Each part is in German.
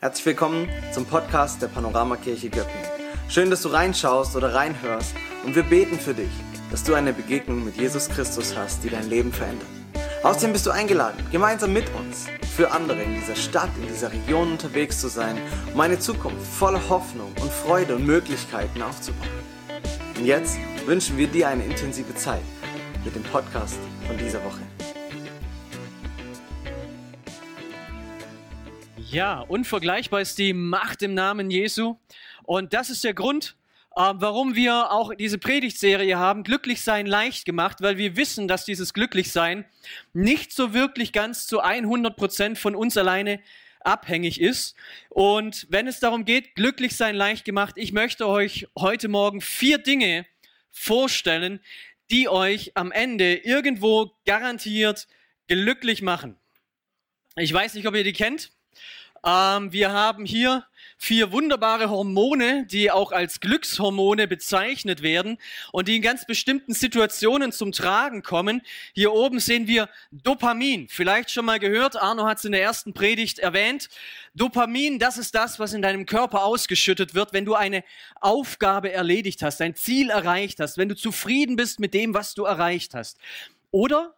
Herzlich willkommen zum Podcast der Panoramakirche Göppingen. Schön, dass du reinschaust oder reinhörst und wir beten für dich, dass du eine Begegnung mit Jesus Christus hast, die dein Leben verändert. Außerdem bist du eingeladen, gemeinsam mit uns für andere in dieser Stadt, in dieser Region unterwegs zu sein, um eine Zukunft voller Hoffnung und Freude und Möglichkeiten aufzubauen. Und jetzt wünschen wir dir eine intensive Zeit mit dem Podcast von dieser Woche. Ja, unvergleichbar ist die Macht im Namen Jesu. Und das ist der Grund, äh, warum wir auch diese Predigtserie haben, glücklich sein leicht gemacht, weil wir wissen, dass dieses Glücklichsein nicht so wirklich ganz zu 100 Prozent von uns alleine abhängig ist. Und wenn es darum geht, glücklich sein leicht gemacht, ich möchte euch heute Morgen vier Dinge vorstellen, die euch am Ende irgendwo garantiert glücklich machen. Ich weiß nicht, ob ihr die kennt. Ähm, wir haben hier vier wunderbare Hormone, die auch als Glückshormone bezeichnet werden und die in ganz bestimmten Situationen zum Tragen kommen. Hier oben sehen wir Dopamin. Vielleicht schon mal gehört, Arno hat es in der ersten Predigt erwähnt. Dopamin, das ist das, was in deinem Körper ausgeschüttet wird, wenn du eine Aufgabe erledigt hast, ein Ziel erreicht hast, wenn du zufrieden bist mit dem, was du erreicht hast. Oder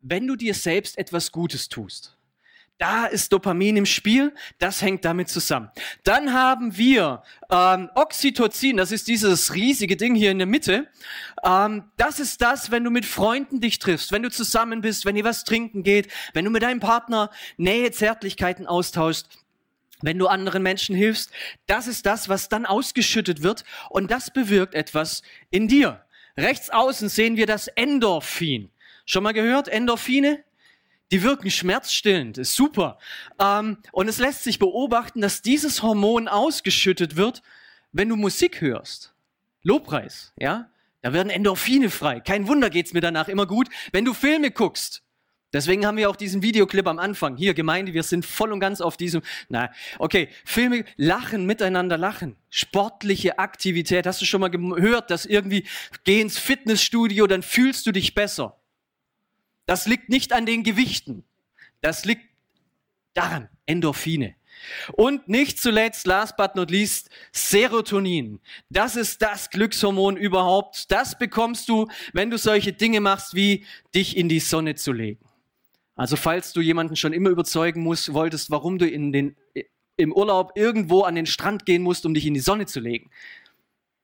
wenn du dir selbst etwas Gutes tust. Da ist Dopamin im Spiel, das hängt damit zusammen. Dann haben wir ähm, Oxytocin, das ist dieses riesige Ding hier in der Mitte. Ähm, das ist das, wenn du mit Freunden dich triffst, wenn du zusammen bist, wenn ihr was trinken geht, wenn du mit deinem Partner Nähe, Zärtlichkeiten austauschst. Wenn du anderen Menschen hilfst, das ist das, was dann ausgeschüttet wird und das bewirkt etwas in dir. Rechts außen sehen wir das Endorphin. Schon mal gehört, Endorphine? Die wirken schmerzstillend, ist super. Ähm, und es lässt sich beobachten, dass dieses Hormon ausgeschüttet wird, wenn du Musik hörst. Lobpreis, ja? Da werden Endorphine frei. Kein Wunder geht's mir danach immer gut, wenn du Filme guckst. Deswegen haben wir auch diesen Videoclip am Anfang. Hier, Gemeinde, wir sind voll und ganz auf diesem. Na, okay, Filme, lachen, miteinander lachen. Sportliche Aktivität. Hast du schon mal gehört, dass irgendwie, geh ins Fitnessstudio, dann fühlst du dich besser. Das liegt nicht an den Gewichten. Das liegt daran, Endorphine. Und nicht zuletzt, last but not least, Serotonin. Das ist das Glückshormon überhaupt. Das bekommst du, wenn du solche Dinge machst, wie dich in die Sonne zu legen. Also falls du jemanden schon immer überzeugen musst, wolltest, warum du in den, im Urlaub irgendwo an den Strand gehen musst, um dich in die Sonne zu legen.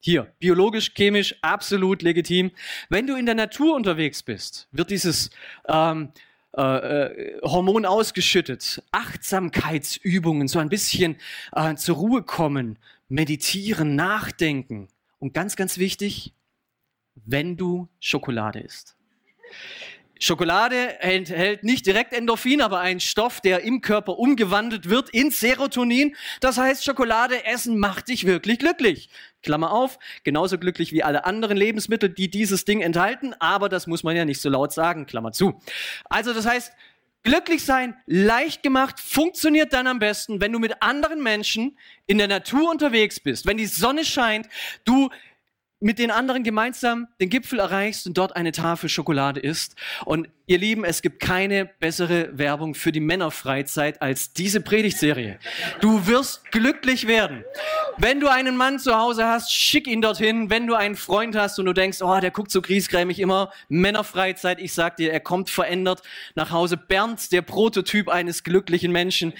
Hier, biologisch, chemisch, absolut legitim. Wenn du in der Natur unterwegs bist, wird dieses ähm, äh, äh, Hormon ausgeschüttet. Achtsamkeitsübungen, so ein bisschen äh, zur Ruhe kommen, meditieren, nachdenken. Und ganz, ganz wichtig, wenn du Schokolade isst. Schokolade enthält nicht direkt Endorphin, aber einen Stoff, der im Körper umgewandelt wird in Serotonin. Das heißt, Schokolade essen macht dich wirklich glücklich. Klammer auf, genauso glücklich wie alle anderen Lebensmittel, die dieses Ding enthalten, aber das muss man ja nicht so laut sagen, Klammer zu. Also das heißt, glücklich sein, leicht gemacht, funktioniert dann am besten, wenn du mit anderen Menschen in der Natur unterwegs bist, wenn die Sonne scheint, du mit den anderen gemeinsam den Gipfel erreichst und dort eine Tafel Schokolade isst. Und ihr Lieben, es gibt keine bessere Werbung für die Männerfreizeit als diese Predigtserie. Du wirst glücklich werden. Wenn du einen Mann zu Hause hast, schick ihn dorthin. Wenn du einen Freund hast und du denkst, oh, der guckt so griesgrämig immer, Männerfreizeit, ich sag dir, er kommt verändert nach Hause. Bernd, der Prototyp eines glücklichen Menschen.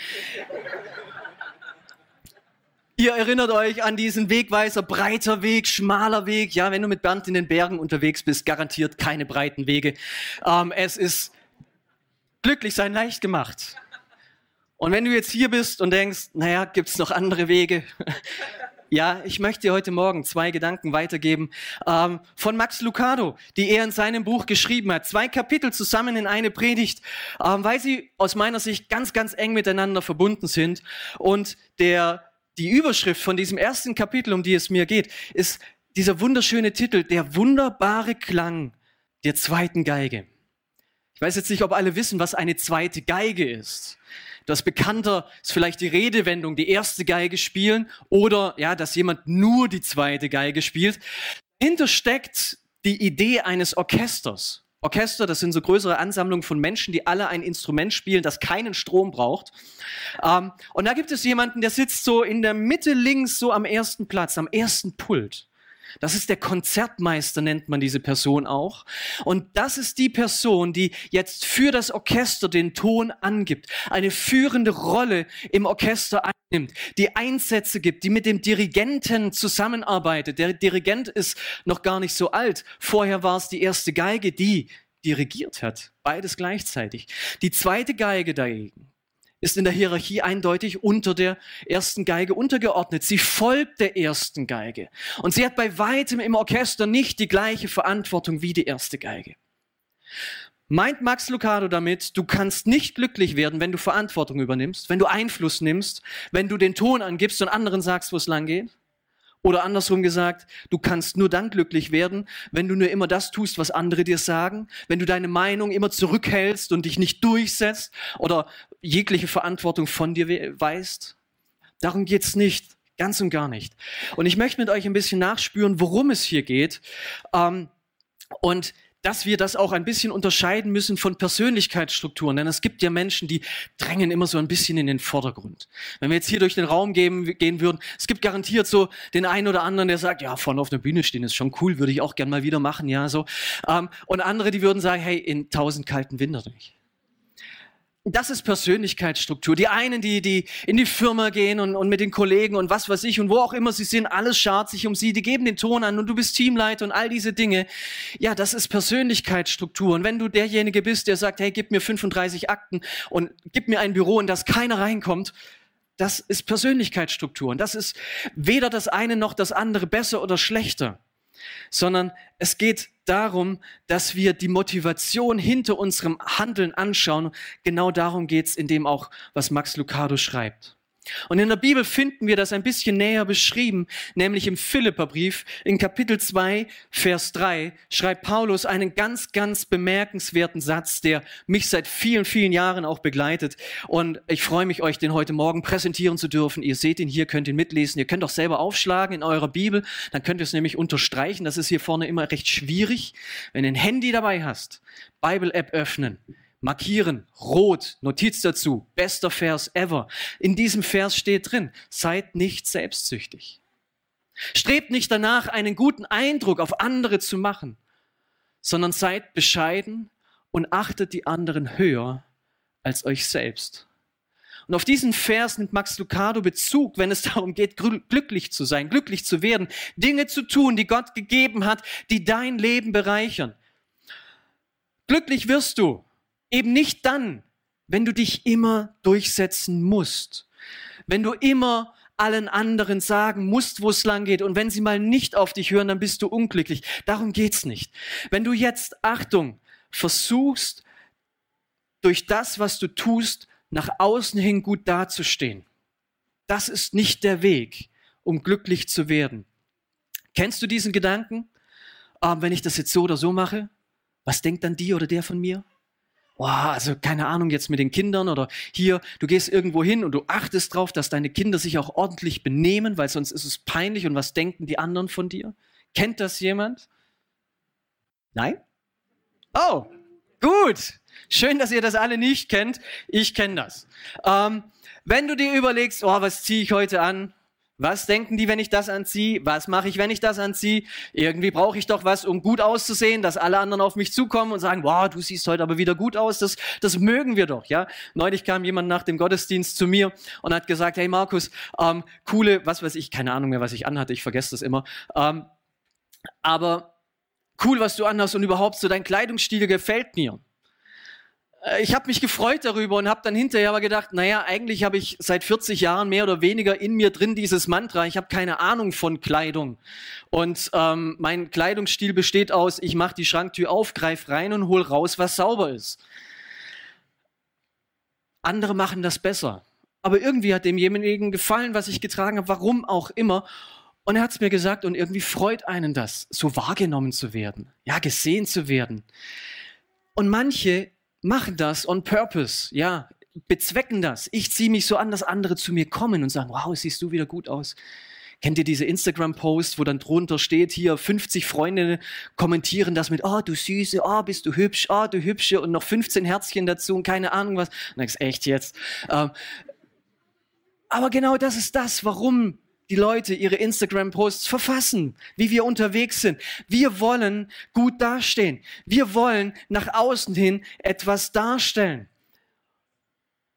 Ihr erinnert euch an diesen Wegweiser, breiter Weg, schmaler Weg. Ja, wenn du mit Bernd in den Bergen unterwegs bist, garantiert keine breiten Wege. Ähm, es ist glücklich sein leicht gemacht. Und wenn du jetzt hier bist und denkst, naja, gibt's noch andere Wege? Ja, ich möchte dir heute Morgen zwei Gedanken weitergeben ähm, von Max Lucado, die er in seinem Buch geschrieben hat. Zwei Kapitel zusammen in eine Predigt, ähm, weil sie aus meiner Sicht ganz, ganz eng miteinander verbunden sind. Und der die Überschrift von diesem ersten Kapitel, um die es mir geht, ist dieser wunderschöne Titel, der wunderbare Klang der zweiten Geige. Ich weiß jetzt nicht, ob alle wissen, was eine zweite Geige ist. Das bekannter ist vielleicht die Redewendung, die erste Geige spielen oder ja, dass jemand nur die zweite Geige spielt. Dahinter steckt die Idee eines Orchesters. Orchester, das sind so größere Ansammlungen von Menschen, die alle ein Instrument spielen, das keinen Strom braucht. Ähm, und da gibt es jemanden, der sitzt so in der Mitte links, so am ersten Platz, am ersten Pult. Das ist der Konzertmeister, nennt man diese Person auch. Und das ist die Person, die jetzt für das Orchester den Ton angibt, eine führende Rolle im Orchester einnimmt, die Einsätze gibt, die mit dem Dirigenten zusammenarbeitet. Der Dirigent ist noch gar nicht so alt. Vorher war es die erste Geige, die dirigiert hat. Beides gleichzeitig. Die zweite Geige dagegen, ist in der Hierarchie eindeutig unter der ersten Geige untergeordnet. Sie folgt der ersten Geige. Und sie hat bei weitem im Orchester nicht die gleiche Verantwortung wie die erste Geige. Meint Max Lucado damit, du kannst nicht glücklich werden, wenn du Verantwortung übernimmst, wenn du Einfluss nimmst, wenn du den Ton angibst und anderen sagst, wo es lang geht? Oder andersrum gesagt, du kannst nur dann glücklich werden, wenn du nur immer das tust, was andere dir sagen, wenn du deine Meinung immer zurückhältst und dich nicht durchsetzt oder jegliche Verantwortung von dir weißt. Darum geht's nicht, ganz und gar nicht. Und ich möchte mit euch ein bisschen nachspüren, worum es hier geht. Ähm, und dass wir das auch ein bisschen unterscheiden müssen von Persönlichkeitsstrukturen. Denn es gibt ja Menschen, die drängen immer so ein bisschen in den Vordergrund. Wenn wir jetzt hier durch den Raum gehen, gehen würden, es gibt garantiert so den einen oder anderen, der sagt, ja, vorne auf der Bühne stehen ist schon cool, würde ich auch gern mal wieder machen, ja, so. Ähm, und andere, die würden sagen, hey, in tausend kalten Winter nicht. Das ist Persönlichkeitsstruktur. Die einen, die, die in die Firma gehen und, und mit den Kollegen und was weiß ich und wo auch immer sie sind, alles schart sich um sie, die geben den Ton an und du bist Teamleiter und all diese Dinge. Ja, das ist Persönlichkeitsstruktur. Und wenn du derjenige bist, der sagt, hey, gib mir 35 Akten und gib mir ein Büro, in das keiner reinkommt, das ist Persönlichkeitsstruktur. Und das ist weder das eine noch das andere besser oder schlechter sondern es geht darum, dass wir die Motivation hinter unserem Handeln anschauen. Genau darum geht es in dem auch, was Max Lucado schreibt. Und in der Bibel finden wir das ein bisschen näher beschrieben, nämlich im Philipperbrief in Kapitel 2, Vers 3 schreibt Paulus einen ganz, ganz bemerkenswerten Satz, der mich seit vielen, vielen Jahren auch begleitet. Und ich freue mich, euch den heute Morgen präsentieren zu dürfen. Ihr seht ihn hier, könnt ihn mitlesen. Ihr könnt auch selber aufschlagen in eurer Bibel, dann könnt ihr es nämlich unterstreichen. Das ist hier vorne immer recht schwierig. Wenn du ein Handy dabei hast, Bible-App öffnen, markieren, rot, Notiz dazu, bester Vers ever. In diesem Vers steht drin, seid nicht selbstsüchtig. Strebt nicht danach, einen guten Eindruck auf andere zu machen, sondern seid bescheiden und achtet die anderen höher als euch selbst. Und auf diesen Vers nimmt Max Lucado Bezug, wenn es darum geht, glücklich zu sein, glücklich zu werden, Dinge zu tun, die Gott gegeben hat, die dein Leben bereichern. Glücklich wirst du, Eben nicht dann, wenn du dich immer durchsetzen musst, wenn du immer allen anderen sagen musst, wo es lang geht. Und wenn sie mal nicht auf dich hören, dann bist du unglücklich. Darum geht's nicht. Wenn du jetzt, Achtung, versuchst, durch das, was du tust, nach außen hin gut dazustehen. Das ist nicht der Weg, um glücklich zu werden. Kennst du diesen Gedanken? Ah, wenn ich das jetzt so oder so mache, was denkt dann die oder der von mir? Oh, also keine Ahnung jetzt mit den Kindern oder hier, du gehst irgendwo hin und du achtest drauf, dass deine Kinder sich auch ordentlich benehmen, weil sonst ist es peinlich und was denken die anderen von dir? Kennt das jemand? Nein? Oh, gut. Schön, dass ihr das alle nicht kennt. Ich kenne das. Ähm, wenn du dir überlegst, oh, was ziehe ich heute an? Was denken die, wenn ich das anziehe? Was mache ich, wenn ich das anziehe? Irgendwie brauche ich doch was, um gut auszusehen, dass alle anderen auf mich zukommen und sagen, wow, du siehst heute aber wieder gut aus. Das, das mögen wir doch, ja. Neulich kam jemand nach dem Gottesdienst zu mir und hat gesagt, hey Markus, ähm, coole, was weiß ich, keine Ahnung mehr, was ich anhatte, ich vergesse das immer. Ähm, aber cool, was du anhast und überhaupt so dein Kleidungsstil gefällt mir. Äh, ich habe mich gefreut darüber und habe dann hinterher aber gedacht, naja, eigentlich habe ich seit 40 Jahren mehr oder weniger in mir drin dieses Mantra. Ich habe keine Ahnung von Kleidung. Und ähm, mein Kleidungsstil besteht aus, ich mache die Schranktür auf, greif rein und hol raus, was sauber ist. Andere machen das besser. Aber irgendwie hat demjenigen gefallen, was ich getragen habe, warum auch immer. Und er hat es mir gesagt und irgendwie freut einen das, so wahrgenommen zu werden, ja, gesehen zu werden. Und manche machen das on purpose, ja, bezwecken das. Ich ziehe mich so an, dass andere zu mir kommen und sagen, wow, siehst du wieder gut aus. Kennt ihr diese Instagram-Post, wo dann drunter steht, hier 50 Freundinnen kommentieren das mit, oh du Süße, oh bist du hübsch, oh du Hübsche und noch 15 Herzchen dazu und keine Ahnung was. Und dann ist echt jetzt. Ähm, aber genau das ist das, warum die Leute ihre Instagram-Posts verfassen, wie wir unterwegs sind. Wir wollen gut dastehen. Wir wollen nach außen hin etwas darstellen.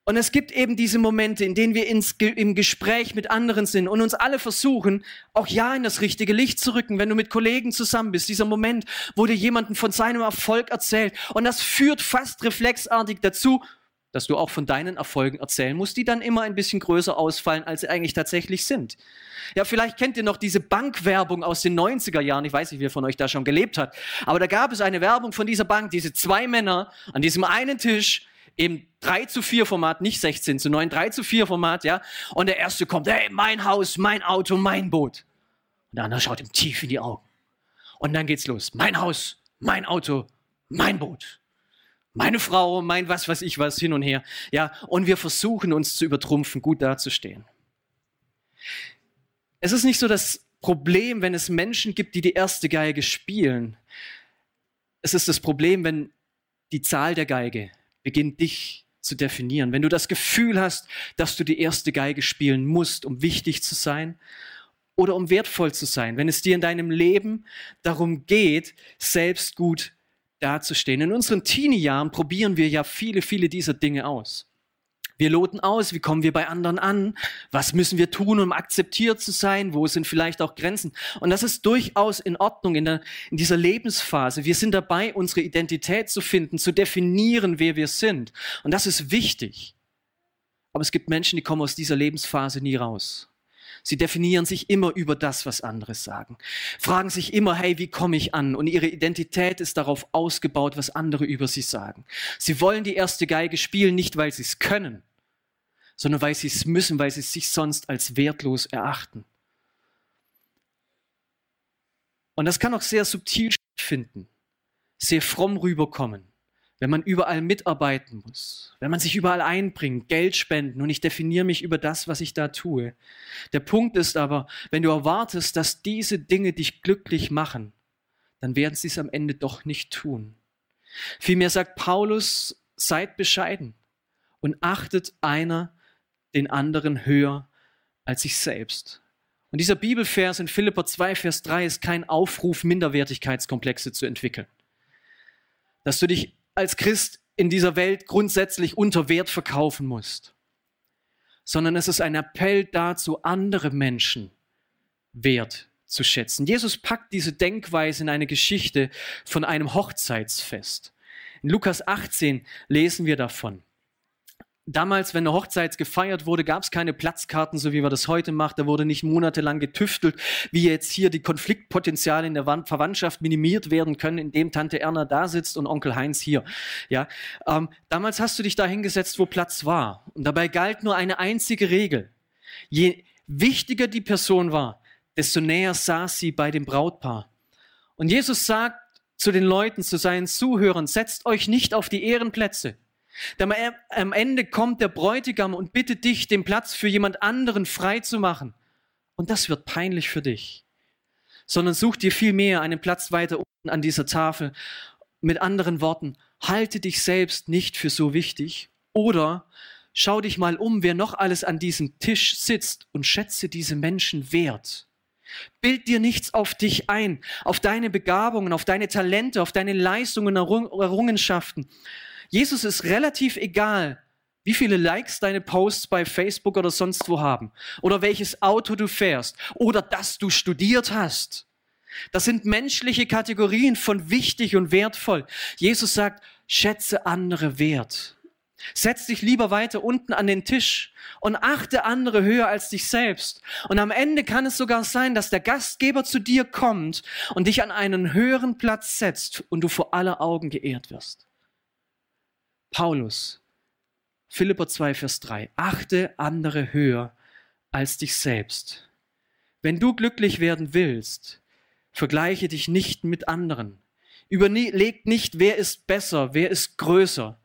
Und es gibt eben diese Momente, in denen wir ins, im Gespräch mit anderen sind und uns alle versuchen, auch ja in das richtige Licht zu rücken, wenn du mit Kollegen zusammen bist. Dieser Moment, wo dir jemanden von seinem Erfolg erzählt. Und das führt fast reflexartig dazu, dass du auch von deinen Erfolgen erzählen musst, die dann immer ein bisschen größer ausfallen, als sie eigentlich tatsächlich sind. Ja, vielleicht kennt ihr noch diese Bankwerbung aus den 90er Jahren. Ich weiß nicht, wer von euch da schon gelebt hat. Aber da gab es eine Werbung von dieser Bank, diese zwei Männer an diesem einen Tisch, im 3 zu 4 Format, nicht 16 zu 9, 3 zu 4 Format, ja. Und der erste kommt, hey, mein Haus, mein Auto, mein Boot. Und der andere schaut ihm tief in die Augen. Und dann geht's los. Mein Haus, mein Auto, mein Boot. Meine Frau, mein was weiß ich was, hin und her. Ja, und wir versuchen uns zu übertrumpfen, gut dazustehen. Es ist nicht so das Problem, wenn es Menschen gibt, die die erste Geige spielen. Es ist das Problem, wenn die Zahl der Geige beginnt dich zu definieren. Wenn du das Gefühl hast, dass du die erste Geige spielen musst, um wichtig zu sein oder um wertvoll zu sein, wenn es dir in deinem Leben darum geht, selbst gut dazustehen. In unseren Teenie-Jahren probieren wir ja viele, viele dieser Dinge aus. Wir loten aus, wie kommen wir bei anderen an, was müssen wir tun, um akzeptiert zu sein, wo sind vielleicht auch Grenzen. Und das ist durchaus in Ordnung in, der, in dieser Lebensphase. Wir sind dabei, unsere Identität zu finden, zu definieren, wer wir sind. Und das ist wichtig. Aber es gibt Menschen, die kommen aus dieser Lebensphase nie raus. Sie definieren sich immer über das, was andere sagen. Fragen sich immer, hey, wie komme ich an? Und ihre Identität ist darauf ausgebaut, was andere über sie sagen. Sie wollen die erste Geige spielen, nicht weil sie es können, sondern weil sie es müssen, weil sie sich sonst als wertlos erachten. Und das kann auch sehr subtil stattfinden, sehr fromm rüberkommen, wenn man überall mitarbeiten muss, wenn man sich überall einbringt, Geld spenden und ich definiere mich über das, was ich da tue. Der Punkt ist aber, wenn du erwartest, dass diese Dinge dich glücklich machen, dann werden sie es am Ende doch nicht tun. Vielmehr sagt Paulus, seid bescheiden und achtet einer den anderen höher als sich selbst. Und dieser Bibelvers in Philippa 2, Vers 3 ist kein Aufruf, Minderwertigkeitskomplexe zu entwickeln. Dass du dich als Christ in dieser Welt grundsätzlich unter Wert verkaufen musst, sondern es ist ein Appell dazu, andere Menschen wert zu schätzen. Jesus packt diese Denkweise in eine Geschichte von einem Hochzeitsfest. In Lukas 18 lesen wir davon. Damals, wenn eine Hochzeit gefeiert wurde, gab es keine Platzkarten, so wie man das heute macht. Da wurde nicht monatelang getüftelt, wie jetzt hier die Konfliktpotenziale in der Verwandtschaft minimiert werden können, indem Tante Erna da sitzt und Onkel Heinz hier. Ja, ähm, damals hast du dich da hingesetzt, wo Platz war. Und dabei galt nur eine einzige Regel. Je wichtiger die Person war, desto näher saß sie bei dem Brautpaar. Und Jesus sagt zu den Leuten, zu seinen Zuhörern, setzt euch nicht auf die Ehrenplätze denn am Ende kommt der Bräutigam und bittet dich, den Platz für jemand anderen frei zu machen. Und das wird peinlich für dich. Sondern such dir vielmehr einen Platz weiter unten an dieser Tafel. Mit anderen Worten, halte dich selbst nicht für so wichtig. Oder schau dich mal um, wer noch alles an diesem Tisch sitzt und schätze diese Menschen wert. Bild dir nichts auf dich ein, auf deine Begabungen, auf deine Talente, auf deine Leistungen, Errungenschaften, Jesus ist relativ egal, wie viele Likes deine Posts bei Facebook oder sonst wo haben oder welches Auto du fährst oder dass du studiert hast. Das sind menschliche Kategorien von wichtig und wertvoll. Jesus sagt, schätze andere wert. Setz dich lieber weiter unten an den Tisch und achte andere höher als dich selbst. Und am Ende kann es sogar sein, dass der Gastgeber zu dir kommt und dich an einen höheren Platz setzt und du vor aller Augen geehrt wirst. Paulus, Philipper 2, Vers 3, achte andere höher als dich selbst. Wenn du glücklich werden willst, vergleiche dich nicht mit anderen. Überleg nicht, wer ist besser, wer ist größer.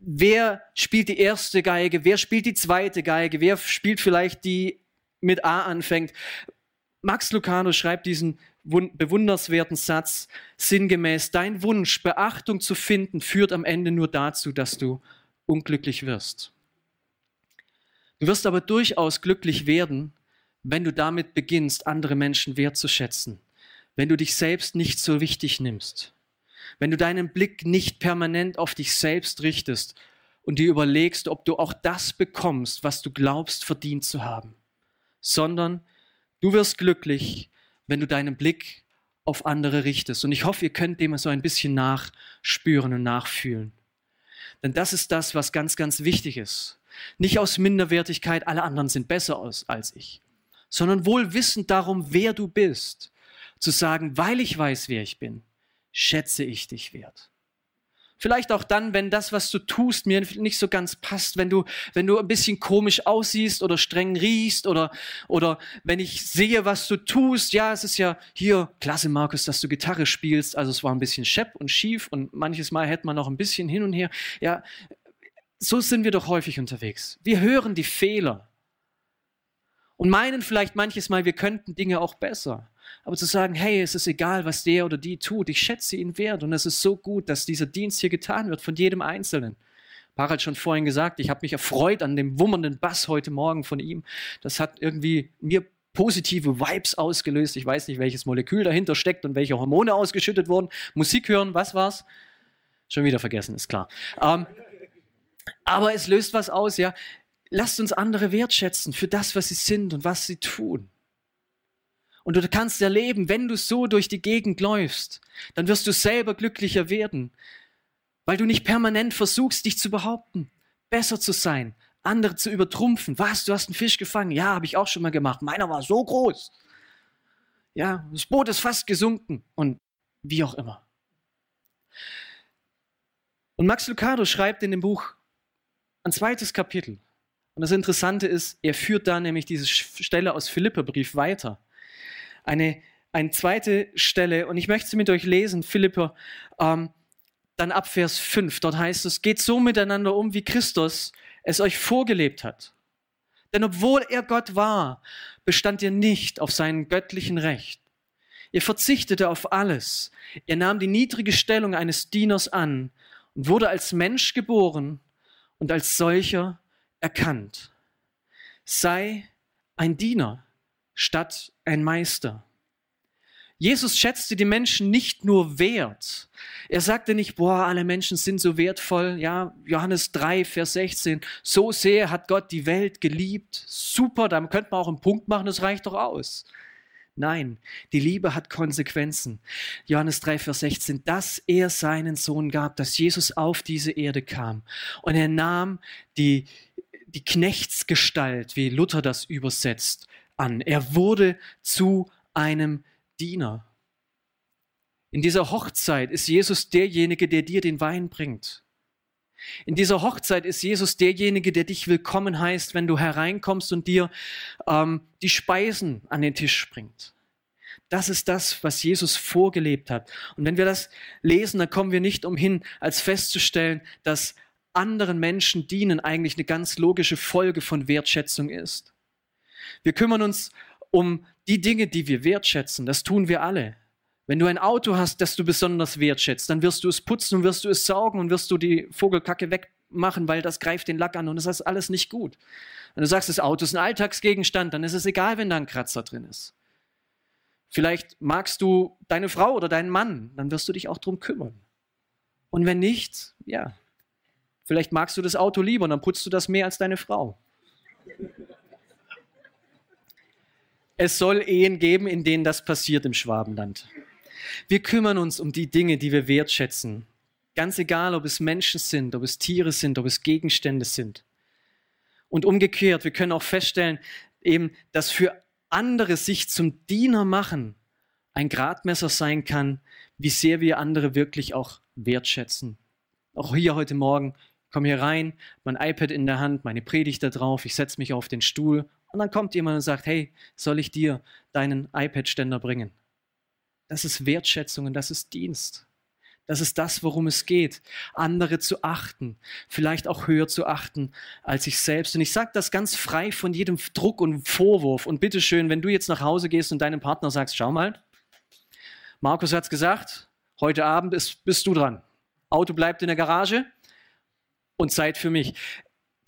Wer spielt die erste Geige, wer spielt die zweite Geige, wer spielt vielleicht die mit A anfängt. Max Lucado schreibt diesen bewunderswerten Satz sinngemäß, dein Wunsch, Beachtung zu finden, führt am Ende nur dazu, dass du unglücklich wirst. Du wirst aber durchaus glücklich werden, wenn du damit beginnst, andere Menschen wertzuschätzen, wenn du dich selbst nicht so wichtig nimmst, wenn du deinen Blick nicht permanent auf dich selbst richtest und dir überlegst, ob du auch das bekommst, was du glaubst verdient zu haben, sondern du wirst glücklich, wenn du deinen Blick auf andere richtest. Und ich hoffe, ihr könnt dem so ein bisschen nachspüren und nachfühlen. Denn das ist das, was ganz, ganz wichtig ist. Nicht aus Minderwertigkeit, alle anderen sind besser aus als ich, sondern wohl wissend darum, wer du bist. Zu sagen, weil ich weiß, wer ich bin, schätze ich dich wert. Vielleicht auch dann, wenn das, was du tust, mir nicht so ganz passt, wenn du, wenn du ein bisschen komisch aussiehst oder streng riechst oder, oder wenn ich sehe, was du tust. Ja, es ist ja hier, klasse, Markus, dass du Gitarre spielst. Also es war ein bisschen schepp und schief und manches Mal hätte man noch ein bisschen hin und her. Ja, so sind wir doch häufig unterwegs. Wir hören die Fehler und meinen vielleicht manches Mal, wir könnten Dinge auch besser. Aber zu sagen, hey, es ist egal, was der oder die tut, ich schätze ihn wert und es ist so gut, dass dieser Dienst hier getan wird von jedem Einzelnen. Par hat schon vorhin gesagt, ich habe mich erfreut an dem wummernden Bass heute Morgen von ihm. Das hat irgendwie mir positive Vibes ausgelöst. Ich weiß nicht, welches Molekül dahinter steckt und welche Hormone ausgeschüttet wurden. Musik hören, was war's? Schon wieder vergessen, ist klar. Ähm, aber es löst was aus, ja. Lasst uns andere wertschätzen für das, was sie sind und was sie tun. Und du kannst erleben, wenn du so durch die Gegend läufst, dann wirst du selber glücklicher werden, weil du nicht permanent versuchst, dich zu behaupten, besser zu sein, andere zu übertrumpfen. Was, du hast einen Fisch gefangen? Ja, habe ich auch schon mal gemacht. Meiner war so groß. Ja, das Boot ist fast gesunken und wie auch immer. Und Max Lucado schreibt in dem Buch ein zweites Kapitel. Und das Interessante ist, er führt da nämlich diese Stelle aus Philipperbrief weiter eine, eine zweite Stelle und ich möchte sie mit euch lesen, Philipper, ähm, dann ab Vers 5. Dort heißt es, geht so miteinander um, wie Christus es euch vorgelebt hat. Denn obwohl er Gott war, bestand ihr nicht auf seinem göttlichen Recht. Ihr verzichtete auf alles. Er nahm die niedrige Stellung eines Dieners an und wurde als Mensch geboren und als solcher erkannt. Sei ein Diener statt ein Meister. Jesus schätzte die Menschen nicht nur wert. Er sagte nicht, boah, alle Menschen sind so wertvoll. Ja, Johannes 3, Vers 16. So sehr hat Gott die Welt geliebt. Super, dann könnte man auch einen Punkt machen, das reicht doch aus. Nein, die Liebe hat Konsequenzen. Johannes 3, Vers 16, dass er seinen Sohn gab, dass Jesus auf diese Erde kam. Und er nahm die, die Knechtsgestalt, wie Luther das übersetzt, an. Er wurde zu einem Diener. In dieser Hochzeit ist Jesus derjenige, der dir den Wein bringt. In dieser Hochzeit ist Jesus derjenige, der dich willkommen heißt, wenn du hereinkommst und dir ähm, die Speisen an den Tisch bringt. Das ist das, was Jesus vorgelebt hat. Und wenn wir das lesen, dann kommen wir nicht umhin, als festzustellen, dass anderen Menschen dienen eigentlich eine ganz logische Folge von Wertschätzung ist. Wir kümmern uns um die Dinge, die wir wertschätzen. Das tun wir alle. Wenn du ein Auto hast, das du besonders wertschätzt, dann wirst du es putzen und wirst du es saugen und wirst du die Vogelkacke wegmachen, weil das greift den Lack an und das ist alles nicht gut. Wenn du sagst, das Auto ist ein Alltagsgegenstand, dann ist es egal, wenn da ein Kratzer drin ist. Vielleicht magst du deine Frau oder deinen Mann, dann wirst du dich auch drum kümmern. Und wenn nicht, ja, vielleicht magst du das Auto lieber und dann putzt du das mehr als deine Frau. Es soll Ehen geben, in denen das passiert im Schwabenland. Wir kümmern uns um die Dinge, die wir wertschätzen. Ganz egal, ob es Menschen sind, ob es Tiere sind, ob es Gegenstände sind. Und umgekehrt, wir können auch feststellen, eben, dass für andere sich zum Diener machen ein Gradmesser sein kann, wie sehr wir andere wirklich auch wertschätzen. Auch hier heute Morgen, ich komme hier rein, mein iPad in der Hand, meine Predigt da drauf, ich setze mich auf den Stuhl und dann kommt jemand und sagt, hey, soll ich dir deinen iPad-Ständer bringen? Das ist Wertschätzung und das ist Dienst. Das ist das, worum es geht, andere zu achten, vielleicht auch höher zu achten als sich selbst. Und ich sage das ganz frei von jedem Druck und Vorwurf. Und bitteschön, wenn du jetzt nach Hause gehst und deinem Partner sagst, schau mal, Markus hat es gesagt, heute Abend ist, bist du dran. Auto bleibt in der Garage und Zeit für mich.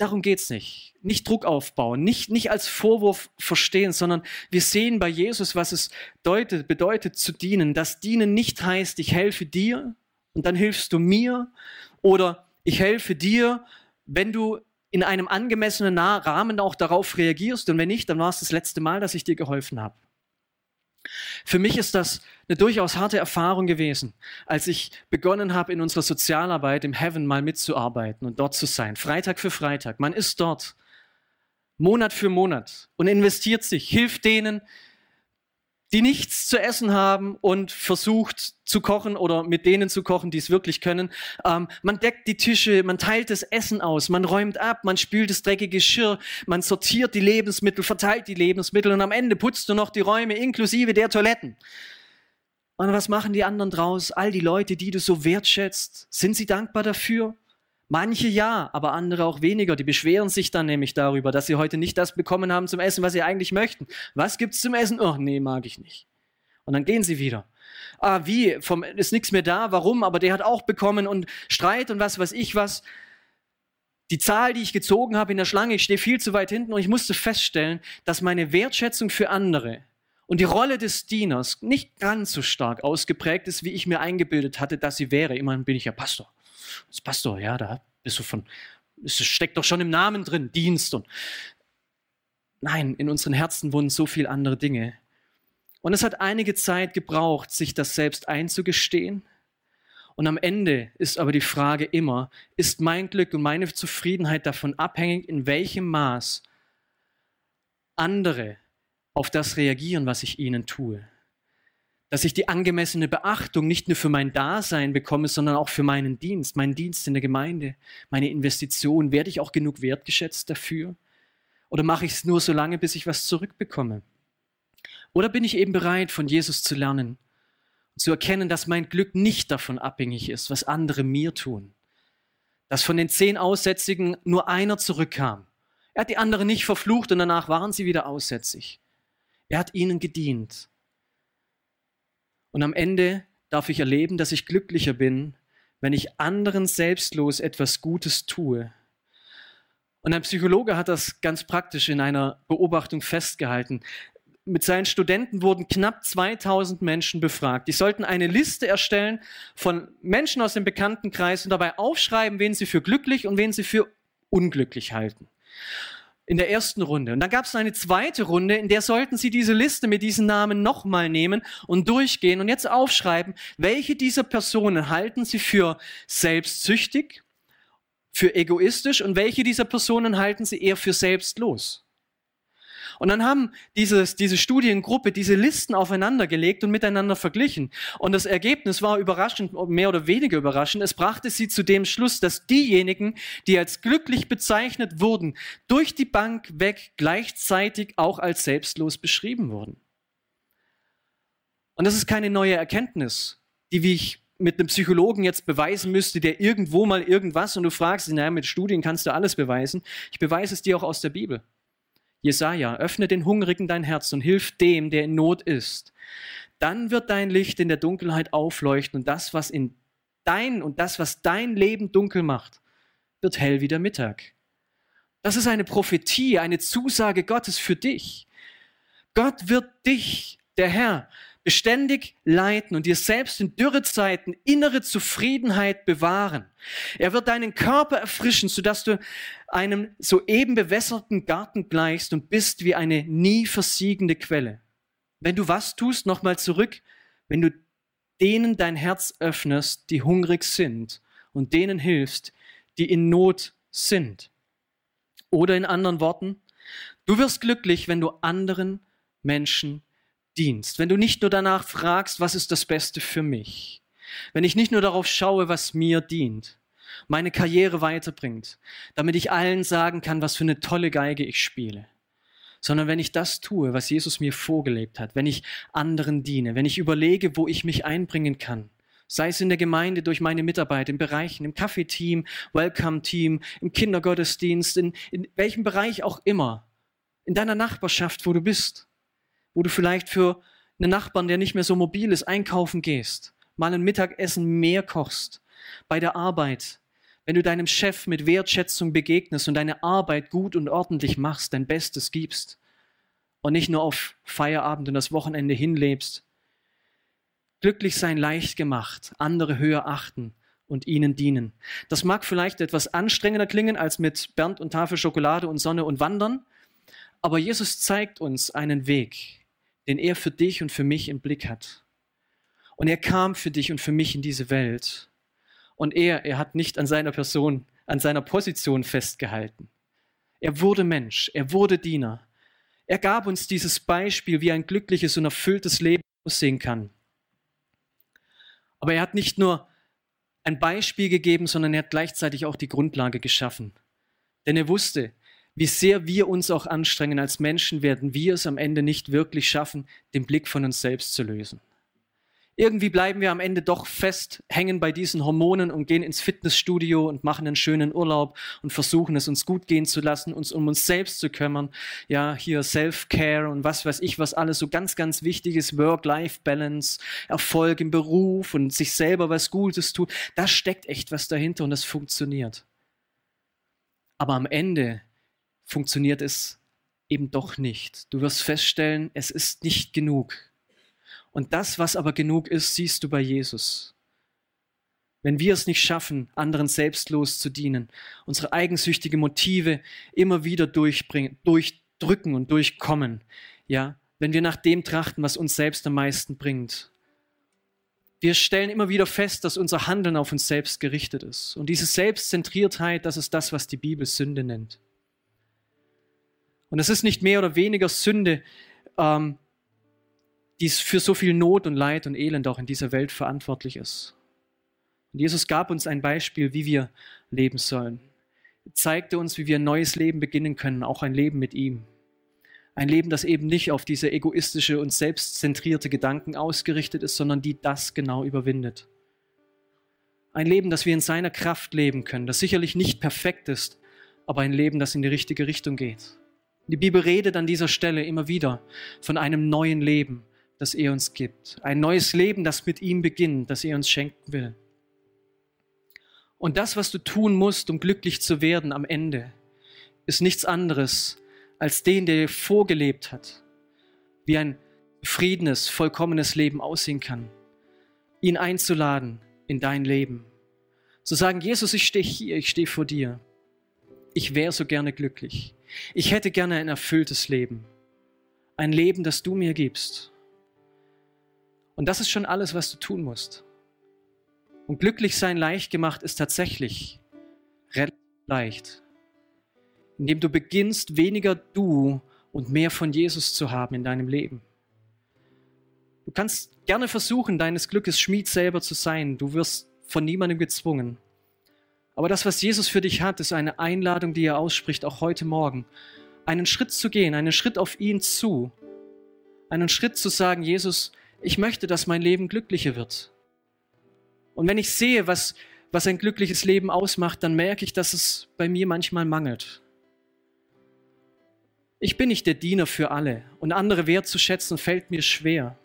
Darum geht es nicht. Nicht Druck aufbauen, nicht, nicht als Vorwurf verstehen, sondern wir sehen bei Jesus, was es bedeutet, bedeutet zu dienen. Das Dienen nicht heißt, ich helfe dir, und dann hilfst du mir oder ich helfe dir, wenn du in einem angemessenen Rahmen auch darauf reagierst und wenn nicht, dann war es das letzte Mal, dass ich dir geholfen habe. Für mich ist das eine durchaus harte Erfahrung gewesen, als ich begonnen habe, in unserer Sozialarbeit im Heaven mal mitzuarbeiten und dort zu sein, Freitag für Freitag. Man ist dort, Monat für Monat und investiert sich, hilft denen, die nichts zu essen haben und versucht zu kochen oder mit denen zu kochen, die es wirklich können. Ähm, man deckt die Tische, man teilt das Essen aus, man räumt ab, man spült das dreckige Geschirr, man sortiert die Lebensmittel, verteilt die Lebensmittel und am Ende putzt du noch die Räume inklusive der Toiletten. Und was machen die anderen draus? All die Leute, die du so wertschätzt, sind sie dankbar dafür? Manche ja, aber andere auch weniger. Die beschweren sich dann nämlich darüber, dass sie heute nicht das bekommen haben zum Essen, was sie eigentlich möchten. Was gibt's zum Essen? Oh, nee, mag ich nicht. Und dann gehen sie wieder. Ah, wie? Vom, ist nichts mehr da. Warum? Aber der hat auch bekommen und Streit und was weiß ich was. Die Zahl, die ich gezogen habe in der Schlange, ich stehe viel zu weit hinten und ich musste feststellen, dass meine Wertschätzung für andere und die Rolle des Dieners nicht ganz so stark ausgeprägt ist, wie ich mir eingebildet hatte, dass sie wäre. Immerhin bin ich ja Pastor als Pastor, ja, da bist du von, es steckt doch schon im Namen drin, Dienst und nein, in unseren Herzen wohnen so viele andere Dinge. Und es hat einige Zeit gebraucht, sich das selbst einzugestehen. Und am Ende ist aber die Frage immer, ist mein Glück und meine Zufriedenheit davon abhängig, in welchem Maß andere auf das reagieren, was ich ihnen tue? Dass ich die angemessene Beachtung nicht nur für mein Dasein bekomme, sondern auch für meinen Dienst, meinen Dienst in der Gemeinde, meine Investition. Werde ich auch genug wertgeschätzt dafür? Oder mache ich es nur so lange, bis ich was zurückbekomme? Oder bin ich eben bereit, von Jesus zu lernen und zu erkennen, dass mein Glück nicht davon abhängig ist, was andere mir tun? Dass von den zehn Aussätzigen nur einer zurückkam. Er hat die anderen nicht verflucht und danach waren sie wieder aussätzig. Er hat ihnen gedient. Und am Ende darf ich erleben, dass ich glücklicher bin, wenn ich anderen selbstlos etwas Gutes tue. Und ein Psychologe hat das ganz praktisch in einer Beobachtung festgehalten. Mit seinen Studenten wurden knapp 2000 Menschen befragt. Die sollten eine Liste erstellen von Menschen aus dem Bekanntenkreis und dabei aufschreiben, wen sie für glücklich und wen sie für unglücklich halten in der ersten Runde. Und dann gab es eine zweite Runde, in der sollten Sie diese Liste mit diesen Namen nochmal nehmen und durchgehen und jetzt aufschreiben, welche dieser Personen halten Sie für selbstsüchtig, für egoistisch und welche dieser Personen halten Sie eher für selbstlos. Und dann haben dieses, diese Studiengruppe diese Listen aufeinander gelegt und miteinander verglichen. Und das Ergebnis war überraschend, mehr oder weniger überraschend. Es brachte sie zu dem Schluss, dass diejenigen, die als glücklich bezeichnet wurden, durch die Bank weg gleichzeitig auch als selbstlos beschrieben wurden. Und das ist keine neue Erkenntnis, die, wie ich mit einem Psychologen jetzt beweisen müsste, der irgendwo mal irgendwas und du fragst, naja, mit Studien kannst du alles beweisen. Ich beweise es dir auch aus der Bibel. Jesaja, öffne den Hungrigen dein Herz und hilf dem, der in Not ist. Dann wird dein Licht in der Dunkelheit aufleuchten und das, was in dein und das, was dein Leben dunkel macht, wird hell wie der Mittag. Das ist eine Prophetie, eine Zusage Gottes für dich. Gott wird dich, der Herr, beständig leiten und dir selbst in Dürrezeiten innere Zufriedenheit bewahren. Er wird deinen Körper erfrischen, sodass du einem soeben bewässerten Garten gleichst und bist wie eine nie versiegende Quelle. Wenn du was tust, nochmal zurück, wenn du denen dein Herz öffnest, die hungrig sind und denen hilfst, die in Not sind. Oder in anderen Worten, du wirst glücklich, wenn du anderen Menschen dienst, wenn du nicht nur danach fragst, was ist das Beste für mich, wenn ich nicht nur darauf schaue, was mir dient, meine Karriere weiterbringt, damit ich allen sagen kann, was für eine tolle Geige ich spiele, sondern wenn ich das tue, was Jesus mir vorgelebt hat, wenn ich anderen diene, wenn ich überlege, wo ich mich einbringen kann, Sei es in der Gemeinde durch meine Mitarbeit, in Bereichen, im Kaffeeteam, Welcome-Team, im Kindergottesdienst, in, in welchem Bereich auch immer. In deiner Nachbarschaft, wo du bist. Wo du vielleicht für einen Nachbarn, der nicht mehr so mobil ist, einkaufen gehst. Mal ein Mittagessen mehr kochst. Bei der Arbeit. Wenn du deinem Chef mit Wertschätzung begegnest und deine Arbeit gut und ordentlich machst, dein Bestes gibst. Und nicht nur auf Feierabend und das Wochenende hinlebst Glücklich sein leicht gemacht, andere höher achten und ihnen dienen. Das mag vielleicht etwas anstrengender klingen als mit Bernd und Tafel Schokolade und Sonne und Wandern, aber Jesus zeigt uns einen Weg, den er für dich und für mich im Blick hat. Und er kam für dich und für mich in diese Welt. Und er, er hat nicht an seiner Person, an seiner Position festgehalten. Er wurde Mensch, er wurde Diener. Er gab uns dieses Beispiel, wie ein glückliches und erfülltes Leben aussehen kann. Aber er hat nicht nur ein Beispiel gegeben, sondern er hat gleichzeitig auch die Grundlage geschaffen. Denn er wusste, wie sehr wir uns auch anstrengen als Menschen, werden wir es am Ende nicht wirklich schaffen, den Blick von uns selbst zu lösen. Irgendwie bleiben wir am Ende doch fest hängen bei diesen Hormonen und gehen ins Fitnessstudio und machen einen schönen Urlaub und versuchen es uns gut gehen zu lassen, uns um uns selbst zu kümmern. Ja, hier Self-Care und was weiß ich, was alles so ganz, ganz wichtig ist. Work-Life-Balance, Erfolg im Beruf und sich selber was Gutes tun. Da steckt echt was dahinter und das funktioniert. Aber am Ende funktioniert es eben doch nicht. Du wirst feststellen, es ist nicht genug. Und das, was aber genug ist, siehst du bei Jesus. Wenn wir es nicht schaffen, anderen selbstlos zu dienen, unsere eigensüchtigen Motive immer wieder durchbringen, durchdrücken und durchkommen, ja, wenn wir nach dem trachten, was uns selbst am meisten bringt. Wir stellen immer wieder fest, dass unser Handeln auf uns selbst gerichtet ist. Und diese Selbstzentriertheit, das ist das, was die Bibel Sünde nennt. Und es ist nicht mehr oder weniger Sünde, ähm, die für so viel Not und Leid und Elend auch in dieser Welt verantwortlich ist. Und Jesus gab uns ein Beispiel, wie wir leben sollen. Er zeigte uns, wie wir ein neues Leben beginnen können, auch ein Leben mit ihm. Ein Leben, das eben nicht auf diese egoistische und selbstzentrierte Gedanken ausgerichtet ist, sondern die das genau überwindet. Ein Leben, das wir in seiner Kraft leben können, das sicherlich nicht perfekt ist, aber ein Leben, das in die richtige Richtung geht. Die Bibel redet an dieser Stelle immer wieder von einem neuen Leben, das er uns gibt. Ein neues Leben, das mit ihm beginnt, das er uns schenken will. Und das, was du tun musst, um glücklich zu werden am Ende, ist nichts anderes als den, der dir vorgelebt hat, wie ein friedenes, vollkommenes Leben aussehen kann. Ihn einzuladen in dein Leben. Zu sagen, Jesus, ich stehe hier, ich stehe vor dir. Ich wäre so gerne glücklich. Ich hätte gerne ein erfülltes Leben. Ein Leben, das du mir gibst. Und das ist schon alles, was du tun musst. Und glücklich sein leicht gemacht ist tatsächlich relativ leicht. Indem du beginnst, weniger du und mehr von Jesus zu haben in deinem Leben. Du kannst gerne versuchen, deines Glückes Schmied selber zu sein. Du wirst von niemandem gezwungen. Aber das, was Jesus für dich hat, ist eine Einladung, die er ausspricht, auch heute Morgen. Einen Schritt zu gehen, einen Schritt auf ihn zu. Einen Schritt zu sagen, Jesus, ich möchte, dass mein Leben glücklicher wird. Und wenn ich sehe, was, was ein glückliches Leben ausmacht, dann merke ich, dass es bei mir manchmal mangelt. Ich bin nicht der Diener für alle und andere wertzuschätzen fällt mir schwer.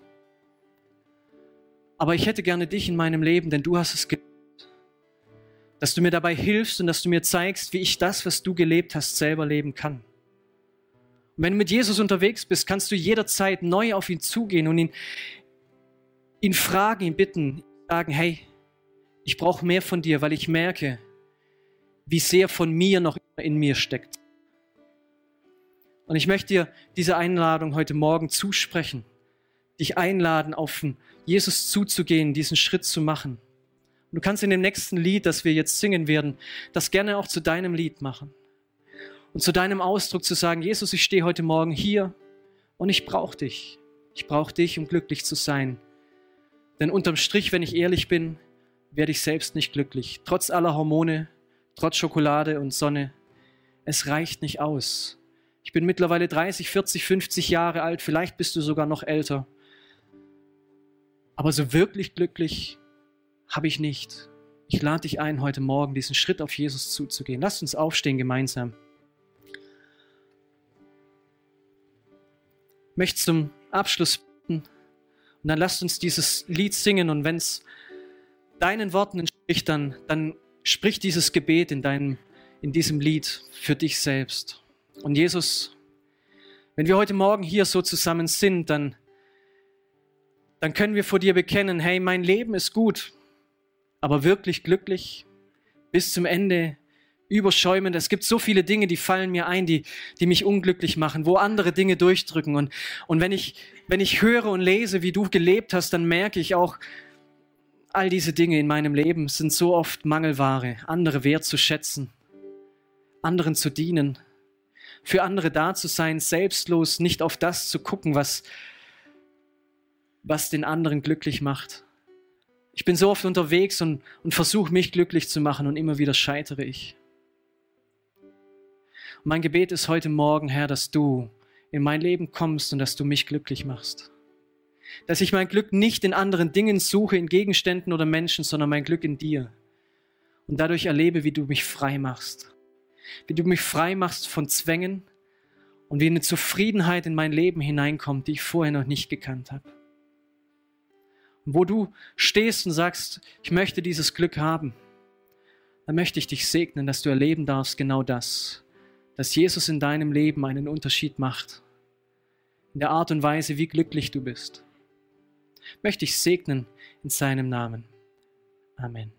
Aber ich hätte gerne dich in meinem Leben, denn du hast es gelebt. Dass du mir dabei hilfst und dass du mir zeigst, wie ich das, was du gelebt hast, selber leben kann. Und wenn du mit Jesus unterwegs bist, kannst du jederzeit neu auf ihn zugehen und ihn ihn fragen, ihn bitten, sagen, hey, ich brauche mehr von dir, weil ich merke, wie sehr von mir noch in mir steckt. Und ich möchte dir diese Einladung heute Morgen zusprechen, dich einladen, auf Jesus zuzugehen, diesen Schritt zu machen. Du kannst in dem nächsten Lied, das wir jetzt singen werden, das gerne auch zu deinem Lied machen. Und zu deinem Ausdruck zu sagen, Jesus, ich stehe heute Morgen hier und ich brauche dich. Ich brauche dich, um glücklich zu sein. Denn unterm Strich, wenn ich ehrlich bin, werde ich selbst nicht glücklich. Trotz aller Hormone, trotz Schokolade und Sonne. Es reicht nicht aus. Ich bin mittlerweile 30, 40, 50 Jahre alt, vielleicht bist du sogar noch älter. Aber so wirklich glücklich habe ich nicht. Ich lade dich ein, heute Morgen diesen Schritt auf Jesus zuzugehen. Lasst uns aufstehen gemeinsam. Ich möchte zum Abschluss bitten und dann lasst uns dieses Lied singen und wenn es deinen Worten entspricht, dann, dann sprich dieses Gebet in, deinem, in diesem Lied für dich selbst. Und Jesus, wenn wir heute Morgen hier so zusammen sind, dann, dann können wir vor dir bekennen, hey, mein Leben ist gut, aber wirklich glücklich bis zum Ende überschäumend. Es gibt so viele Dinge, die fallen mir ein, die, die mich unglücklich machen, wo andere Dinge durchdrücken. Und, und wenn, ich, wenn ich höre und lese, wie du gelebt hast, dann merke ich auch, all diese Dinge in meinem Leben sind so oft Mangelware, andere wertzuschätzen, anderen zu dienen, für andere da zu sein, selbstlos, nicht auf das zu gucken, was, was den anderen glücklich macht. Ich bin so oft unterwegs und, und versuche mich glücklich zu machen und immer wieder scheitere ich. Und mein Gebet ist heute Morgen, Herr, dass du in mein Leben kommst und dass du mich glücklich machst. Dass ich mein Glück nicht in anderen Dingen suche, in Gegenständen oder Menschen, sondern mein Glück in dir. Und dadurch erlebe, wie du mich frei machst. Wie du mich frei machst von Zwängen und wie eine Zufriedenheit in mein Leben hineinkommt, die ich vorher noch nicht gekannt habe wo du stehst und sagst, ich möchte dieses Glück haben, dann möchte ich dich segnen, dass du erleben darfst genau das, dass Jesus in deinem Leben einen Unterschied macht, in der Art und Weise, wie glücklich du bist. Möchte ich segnen in seinem Namen. Amen.